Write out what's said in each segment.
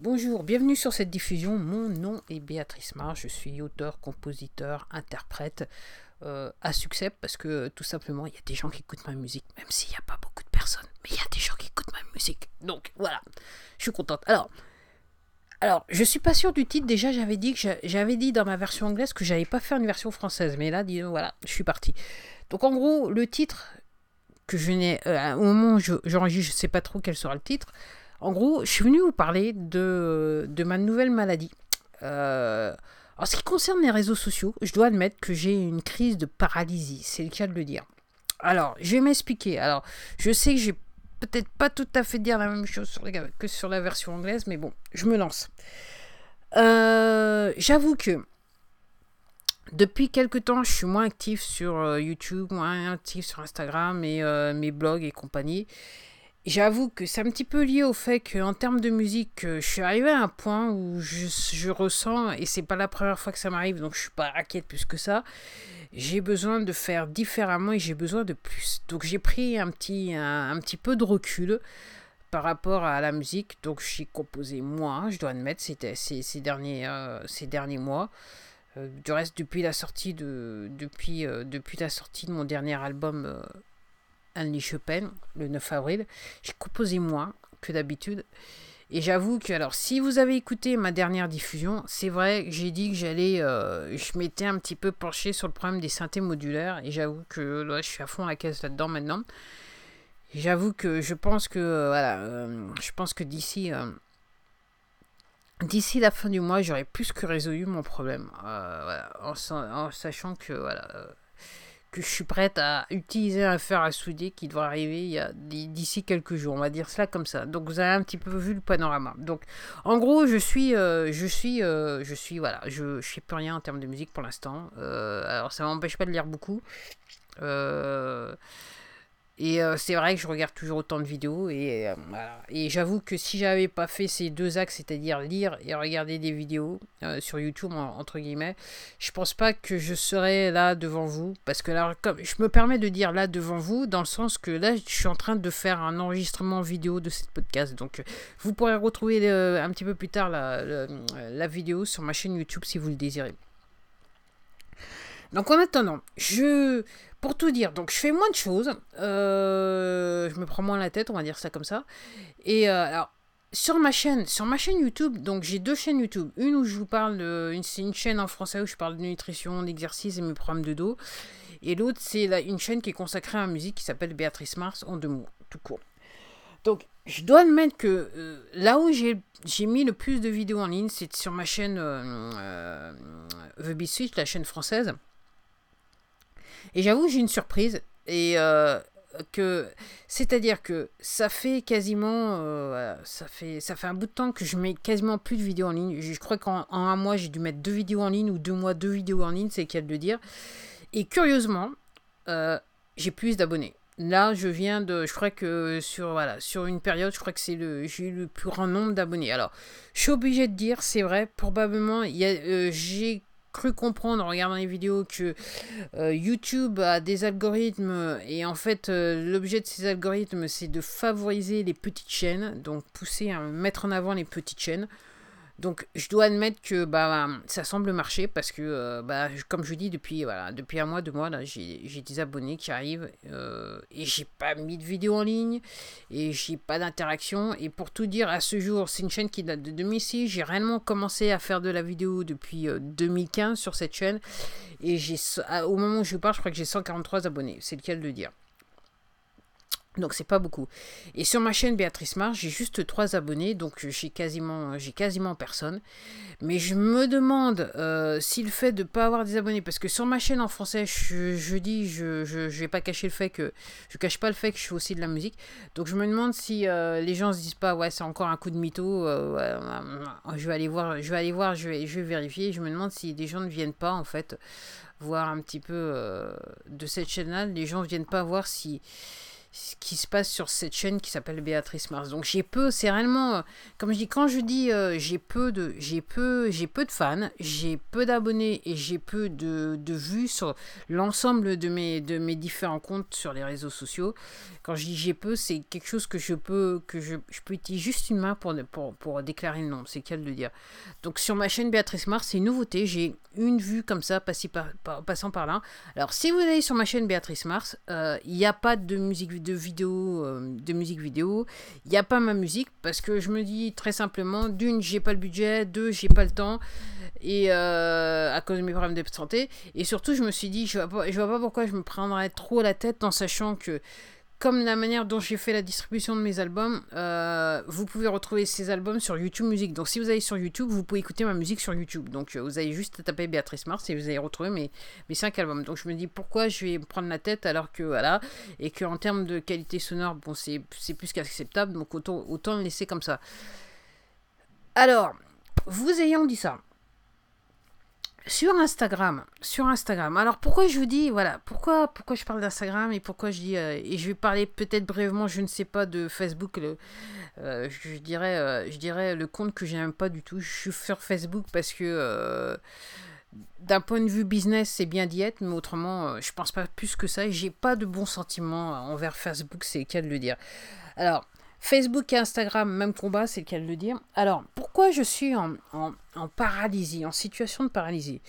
Bonjour, bienvenue sur cette diffusion. Mon nom est Béatrice Mar, je suis auteur, compositeur, interprète euh, à succès parce que tout simplement il y a des gens qui écoutent ma musique, même s'il n'y a pas beaucoup de personnes, mais il y a des gens qui écoutent ma musique. Donc voilà, je suis contente. Alors, alors je suis pas sûr du titre. Déjà j'avais dit j'avais dit dans ma version anglaise que j'allais pas faire une version française, mais là voilà, je suis parti. Donc en gros le titre que je n'ai euh, au moment où j'enregistre, je, ne sais pas trop quel sera le titre. En gros, je suis venu vous parler de, de ma nouvelle maladie. Euh, en ce qui concerne les réseaux sociaux, je dois admettre que j'ai une crise de paralysie, c'est le cas de le dire. Alors, je vais m'expliquer. Alors, je sais que j'ai peut-être pas tout à fait dire la même chose que sur la version anglaise, mais bon, je me lance. Euh, j'avoue que depuis quelques temps, je suis moins actif sur euh, YouTube, moins actif sur Instagram et mes blogs et compagnie. J'avoue que c'est un petit peu lié au fait qu'en termes de musique, euh, je suis arrivé à un point où je, ressens, et c'est pas la première fois que ça m'arrive, donc je suis pas inquiète plus que ça, j'ai besoin de faire différemment et j'ai besoin de plus. Donc j'ai pris un petit, un, petit peu de recul par rapport à la musique, donc j'ai composé moi, je dois admettre, c'était ces, ces, derniers, euh, ces derniers mois. Euh, du reste, depuis la sortie de, depuis, depuis la sortie de mon dernier album Annie Chopin le 9 avril. J'ai composé moins que d'habitude. Et j'avoue que, alors, si vous avez écouté ma dernière diffusion, c'est vrai que j'ai dit que j'allais. Euh, je m'étais un petit peu penché sur le problème des synthés modulaires. Et j'avoue que là, je suis à fond à la caisse là-dedans maintenant. J'avoue que je pense que. Euh, voilà. Euh, je pense que d'ici. D'ici la fin du mois, j'aurai plus que résolu mon problème. Voilà, en, en, sachant que. Voilà que je suis prête à utiliser un fer à souder qui devrait arriver d'ici quelques jours. On va dire cela comme ça. Donc vous avez un petit peu vu le panorama. Donc en gros, je suis, euh, je suis, euh, je suis, voilà, je, ne sais plus rien en termes de musique pour l'instant. Euh, alors ça m'empêche pas de lire beaucoup. Et euh, c'est vrai que je regarde toujours autant de vidéos et, euh, et j'avoue que si j'avais pas fait ces deux axes, c'est-à-dire lire et regarder des vidéos euh, sur YouTube entre guillemets, je pense pas que je serais là devant vous. Parce que là comme je me permets de dire là devant vous dans le sens que là je suis en train de faire un enregistrement vidéo de cette podcast. Donc vous pourrez retrouver un petit peu plus tard la vidéo sur ma chaîne YouTube si vous le désirez. Donc en attendant, je pour tout dire, donc je fais moins de choses. Euh, je me prends moins la tête, on va dire ça comme ça. Et euh, alors, sur ma chaîne, sur ma chaîne YouTube, donc j'ai deux chaînes YouTube. Une où je vous parle de. C'est une chaîne en français où je parle de nutrition, d'exercice et mes programmes de dos. Et l'autre, c'est une chaîne qui est consacrée à la musique qui s'appelle Béatrice Mars en deux mots, tout court. Donc, je dois admettre que euh, là où j'ai mis le plus de vidéos en ligne, c'est sur ma chaîne The Be Switch, la chaîne française. Et j'avoue, j'ai une surprise. Et euh, que. C'est-à-dire que ça fait quasiment. Euh, ça, fait, ça fait un bout de temps que je mets quasiment plus de vidéos en ligne. Je, crois qu'en un mois, j'ai dû mettre deux vidéos en ligne ou deux mois, deux vidéos en ligne, c'est le cas de dire. Et curieusement, euh, j'ai plus d'abonnés. Là, je viens de. Je crois que sur, voilà, sur une période, je crois que c'est le. J'ai eu le plus grand nombre d'abonnés. Alors, je suis obligé de dire, c'est vrai, probablement, j'ai cru comprendre en regardant les vidéos que euh, YouTube a des algorithmes et en fait euh, l'objet de ces algorithmes c'est de favoriser les petites chaînes, donc pousser à mettre en avant les petites chaînes. Donc je dois admettre que bah, ça semble marcher parce que, euh, bah, comme je dis, depuis, depuis un mois, deux mois, j'ai des abonnés qui arrivent euh, et j'ai pas mis de vidéo en ligne et j'ai pas d'interaction. Et pour tout dire, à ce jour, c'est une chaîne qui date de 2006. J'ai réellement commencé à faire de la vidéo depuis 2015 euh, sur cette chaîne et j'ai au moment où je parle, je crois que j'ai 143 abonnés. C'est lequel de dire. Donc c'est pas beaucoup. Et sur ma chaîne Béatrice Mars, j'ai juste trois abonnés, donc j'ai quasiment, j'ai quasiment personne. Mais je me demande euh, si le fait de ne pas avoir des abonnés, parce que sur ma chaîne en français, je, dis, je, je, vais pas cacher le fait que, je cache pas le fait que je fais aussi de la musique. Donc je me demande si euh, les gens se disent pas, ouais, c'est encore un coup de mytho. Euh, je vais aller voir, je vais aller voir, je vais, je vais vérifier. Je me demande si des gens ne viennent pas en fait voir un petit peu de cette chaîne-là. Les gens ne viennent pas voir si ce qui se passe sur cette chaîne qui s'appelle Béatrice Mars. Donc j'ai peu, c'est réellement, euh, comme je dis, quand je dis euh, j'ai peu de, j'ai peu, de fans, j'ai peu d'abonnés et j'ai peu de, vues sur l'ensemble de mes, différents comptes sur les réseaux sociaux. Quand je dis j'ai peu, c'est quelque chose que je peux, que je, peux utiliser juste une main pour, pour, déclarer le nom, c'est qu'elle de dire. Donc sur ma chaîne Béatrice Mars, c'est une nouveauté, j'ai une vue comme ça, passant par là. Alors si vous allez sur ma chaîne Béatrice Mars, euh, il n'y a pas de musique vidéo de vidéo, euh, de musique vidéo. Il n'y a pas ma musique parce que je me dis très simplement, d'une, j'ai pas le budget, deux, j'ai pas le temps et euh, à cause de mes problèmes de santé. Et surtout, je me suis dit, je vois pas pourquoi je me prendrais trop la tête en sachant que comme la manière dont j'ai fait la distribution de mes albums, euh, vous pouvez retrouver ces albums sur YouTube Music. Donc si vous allez sur YouTube, vous pouvez écouter ma musique sur YouTube. Donc euh, vous avez juste taper Béatrice Mars et vous allez retrouver mes, mes 5 albums. Donc je me dis pourquoi je vais me prendre la tête alors que voilà, et qu'en termes de qualité sonore, c'est plus qu'acceptable, donc autant, autant le laisser comme ça. Alors, vous ayant dit ça, sur Instagram, sur Instagram. Alors pourquoi je vous dis voilà, pourquoi pourquoi je parle d'Instagram et pourquoi je dis euh, et je vais parler peut-être brièvement, je ne sais pas de Facebook euh, je dirais euh, je dirais le compte que j'aime pas du tout. Je suis sur Facebook parce que d'un point de vue business, c'est bien d'y être, mais autrement, je pense pas plus que ça. J'ai pas de bons sentiments envers Facebook, c'est le cas de le dire. Alors, Facebook et Instagram, même combat, c'est le cas de le dire. Alors, pourquoi je suis en, paralysie, en situation de paralysie?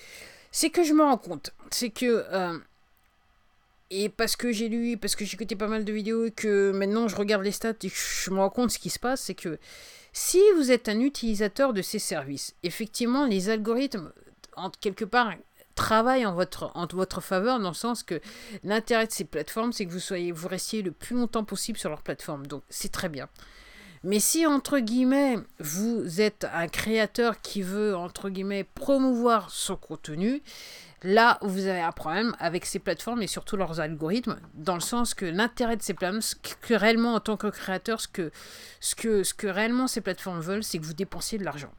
C'est que je me rends compte, c'est que... Euh, et parce que j'ai lu, parce que j'ai écouté pas mal de vidéos et que maintenant je regarde les stats et que je me rends compte ce qui se passe, c'est que si vous êtes un utilisateur de ces services, effectivement, les algorithmes, en quelque part, travaille en votre, en votre faveur dans le sens que l'intérêt de ces plateformes, c'est que vous, soyez, vous restiez le plus longtemps possible sur leur plateforme. Donc c'est très bien. Mais si, entre guillemets, vous êtes un créateur qui veut, entre guillemets, promouvoir son contenu, là, vous avez un problème avec ces plateformes et surtout leurs algorithmes, dans le sens que l'intérêt de ces plateformes, ce que réellement, en tant que créateur, ce que, ce que, ce que réellement ces plateformes veulent, c'est que vous dépensiez de l'argent.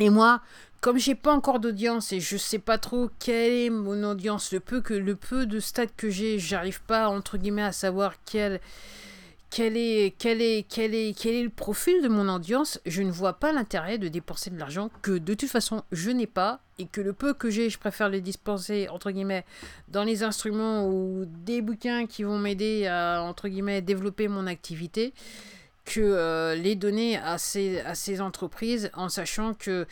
Et moi, comme j'ai pas encore d'audience et je sais pas trop quelle est mon audience, le peu que le peu de stats que j'ai, j'arrive pas entre guillemets à savoir quel quel est, quel, est, quel, est, quel est le profil de mon audience, je ne vois pas l'intérêt de dépenser de l'argent que de toute façon je n'ai pas et que le peu que j'ai, je préfère le dispenser entre guillemets dans les instruments ou des bouquins qui vont m'aider à entre guillemets développer mon activité que euh, les donner à ces, à ces entreprises en sachant que,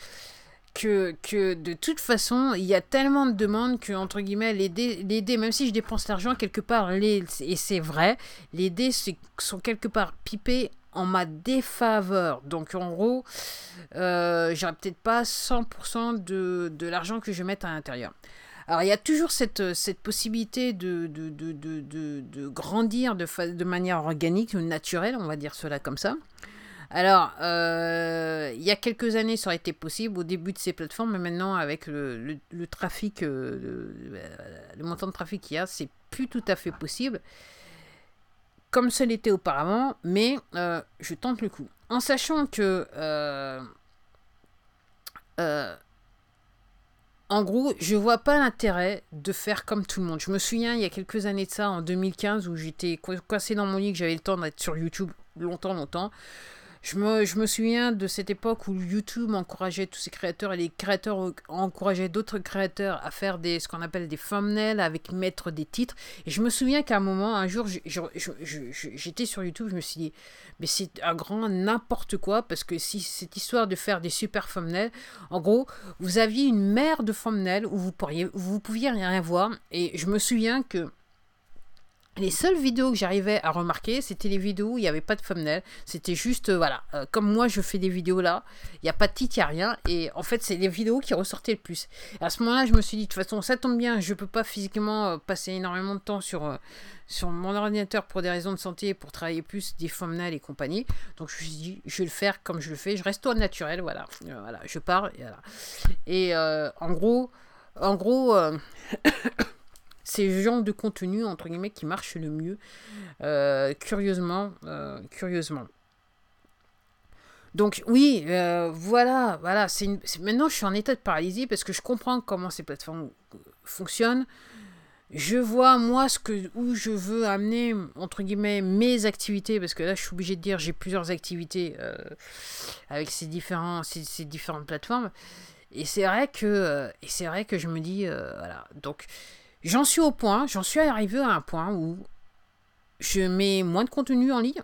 que, que de toute façon, il y a tellement de demandes que, entre guillemets, les dés, même si je dépense l'argent quelque part, les, et c'est vrai, les dés sont quelque part pipés en ma défaveur. Donc en gros, euh, j'aurais peut-être pas 100% de, de l'argent que je mette à l'intérieur. Alors il y a toujours cette, cette possibilité de, de, de, de grandir de, de manière organique, naturelle, on va dire cela comme ça. Alors, euh, il y a quelques années, ça aurait été possible au début de ces plateformes, mais maintenant, avec le, le, trafic, euh, le, montant de trafic qu'il y a, c'est plus tout à fait possible, comme ce l'était auparavant, mais euh, je tente le coup. En sachant que en gros, je vois pas l'intérêt de faire comme tout le monde. Je me souviens, il y a quelques années de ça, en 2015, où j'étais coincé dans mon lit, que j'avais le temps d'être sur YouTube longtemps, longtemps. Je me, je me, souviens de cette époque où YouTube encourageait tous ces créateurs et les créateurs encourageaient d'autres créateurs à faire des, ce qu'on appelle des thumbnails avec mettre des titres. Et je me souviens qu'à un moment, un jour, j'étais sur YouTube, je me suis dit, mais c'est un grand n'importe quoi parce que si cette histoire de faire des super thumbnails, en gros, vous aviez une mer de thumbnails où vous, pourriez, vous pouviez rien voir. Et je me souviens que les seules vidéos que j'arrivais à remarquer, c'était les vidéos où il n'y avait pas de thumbnail. C'était juste, euh, voilà, euh, comme moi je fais des vidéos là, il n'y a pas de titre, il n'y a rien. Et en fait, c'est les vidéos qui ressortaient le plus. Et à ce moment-là, je me suis dit, de toute façon, ça tombe bien, je ne peux pas physiquement euh, passer énormément de temps sur, sur mon ordinateur pour des raisons de santé, pour travailler plus des thumbnails et compagnie. Donc je me suis dit, je vais le faire comme je le fais. Je reste au naturel, voilà. voilà, je pars. Et, et en gros, en gros. C'est le genre de contenu entre guillemets qui marche le mieux euh, curieusement euh, curieusement. Donc oui euh, voilà voilà c'est maintenant je suis en état de paralysie parce que je comprends comment ces plateformes fonctionnent. Je vois moi ce que où je veux amener entre guillemets mes activités parce que là je suis obligé de dire j'ai plusieurs activités avec ces différents ces, différentes plateformes. Et c'est vrai que et c'est vrai que je me dis voilà. Donc j'en suis au point j'en suis arrivé à un point où je mets moins de contenu en ligne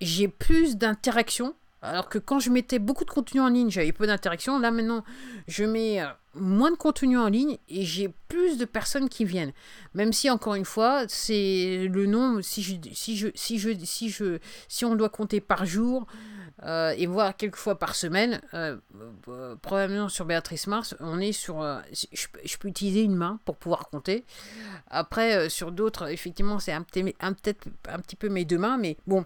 j'ai plus d'interaction alors que quand je mettais beaucoup de contenu en ligne, j'avais peu d'interaction. Là maintenant, je mets euh, moins de contenu en ligne et j'ai plus de personnes qui viennent. Même si encore une fois, c'est le nombre. Si je, si je, si je, si je, si on doit compter par jour euh, et voir quelques fois par semaine, euh, probablement sur Béatrice Mars, on est sur. je, peux utiliser une main pour pouvoir compter. Après, sur d'autres, effectivement, c'est un, un, peut-être un petit peu mes deux mains, mais bon.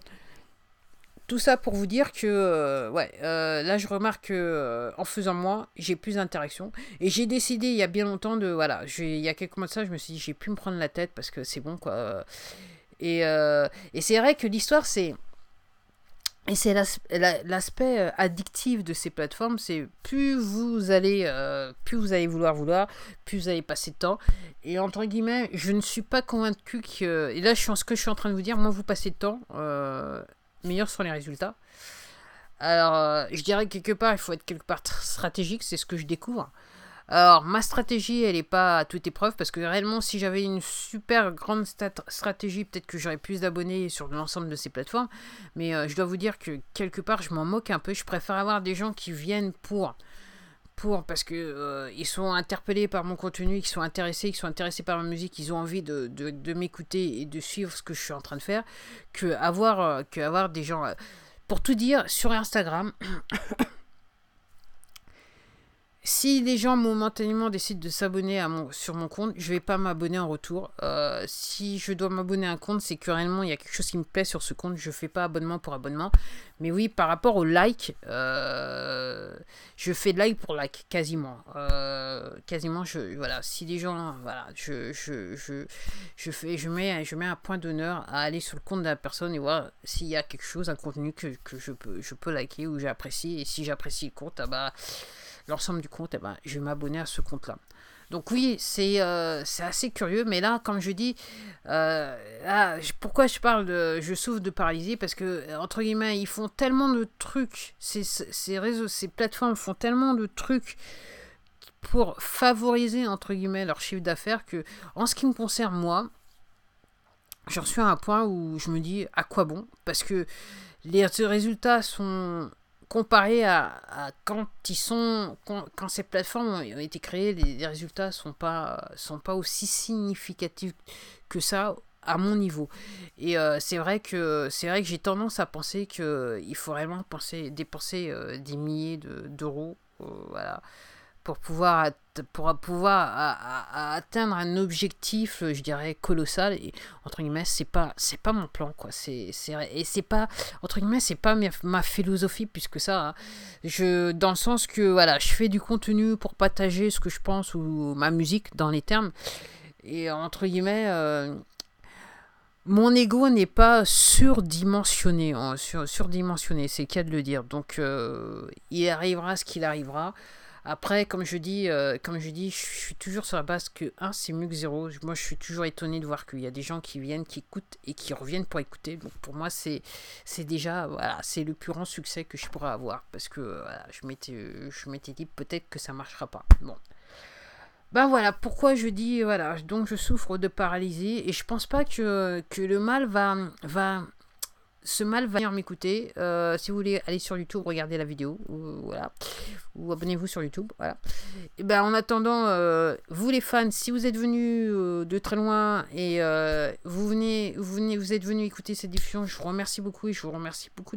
Tout ça pour vous dire que, euh, ouais, euh, là je remarque que euh, en faisant moi, j'ai plus d'interaction. Et j'ai décidé il y a bien longtemps de, voilà, il y a quelques mois de ça, je me suis dit, j'ai pu me prendre la tête parce que c'est bon, quoi. Et, et c'est vrai que l'histoire, c'est. Et c'est l'aspect addictif de ces plateformes, c'est plus vous allez, plus vous allez vouloir vouloir, plus vous allez passer de temps. Et entre guillemets, je ne suis pas convaincu que, et là ce que je suis en train de vous dire, moins vous passez de temps, meilleurs sont les résultats. Alors, euh, je dirais que quelque part, il faut être quelque part stratégique, c'est ce que je découvre. Alors, ma stratégie, elle n'est pas à toute épreuve, parce que réellement, si j'avais une super grande stratégie, peut-être que j'aurais plus d'abonnés sur l'ensemble de ces plateformes. Mais euh, je dois vous dire que quelque part, je m'en moque un peu. Je préfère avoir des gens qui viennent pour pour parce que euh, ils sont interpellés par mon contenu, qui sont intéressés, qui sont intéressés par ma musique, ils ont envie de, de, m'écouter et de suivre ce que je suis en train de faire, que avoir, euh, des gens. Pour tout dire, sur Instagram, Si les gens momentanément décident de s'abonner mon, sur mon compte, je vais pas m'abonner en retour. Euh, si je dois m'abonner à un compte, c'est que réellement il y a quelque chose qui me plaît sur ce compte. Je fais pas abonnement pour abonnement. Mais oui, par rapport au like, euh, je fais like pour like quasiment. Euh, quasiment, je voilà. Si les gens, voilà, je, je, je, je fais, je mets, je mets un point d'honneur à aller sur le compte de la personne et voir s'il y a quelque chose, un contenu que, que je peux, je peux liker ou j'apprécie. Et si j'apprécie le compte, ah bah l'ensemble du compte, eh ben, je vais m'abonner à ce compte-là. Donc oui, c'est euh, assez curieux, mais là, comme je dis, euh, pourquoi je parle de, je souffre de paralysie? Parce que, entre guillemets, ils font tellement de trucs, ces, ces réseaux, ces plateformes font tellement de trucs pour favoriser, entre guillemets, leur chiffre d'affaires que, en ce qui me concerne, moi, j'en suis à un point où je me dis, à quoi bon? Parce que les résultats sont comparé à, quand ils sont quand, ces plateformes ont été créées les, résultats sont pas sont pas aussi significatifs que ça à mon niveau. Et euh, c'est vrai que c'est vrai que j'ai tendance à penser que il faut vraiment penser dépenser euh, des milliers d'euros euh, voilà pour pouvoir, pour pouvoir atteindre un objectif, je dirais, colossal. Et entre guillemets, c'est pas, c'est pas mon plan, quoi. C'est, et c'est pas, entre guillemets, c'est pas ma, philosophie, puisque ça, je, dans le sens que, voilà, je fais du contenu pour partager ce que je pense ou ma musique dans les termes. Et entre guillemets, euh, mon ego n'est pas surdimensionné, hein, sur, surdimensionné, c'est le cas de le dire. Donc, euh, il arrivera ce qu'il arrivera. Après, comme je dis, euh, comme je dis, je suis toujours sur la base que 1 c'est mieux que 0. Moi, je suis toujours étonné de voir qu'il y a des gens qui viennent, qui écoutent et qui reviennent pour écouter. Donc pour moi, c'est déjà c'est le plus grand succès que je pourrais avoir parce que je m'étais je m'étais dit peut-être que ça marchera pas. Bon. Ben voilà, pourquoi je dis voilà, donc je souffre de paralysie et je pense pas que, le mal va ce mal va venir m'écouter. Euh, si vous voulez aller sur YouTube, regardez la vidéo. Ou, voilà. Ou abonnez-vous sur YouTube. Voilà. Et ben, en attendant, euh, vous les fans, si vous êtes venus euh, de très loin et vous, venez, vous, venez, vous êtes venus écouter cette diffusion, je vous remercie beaucoup et je vous remercie beaucoup d'être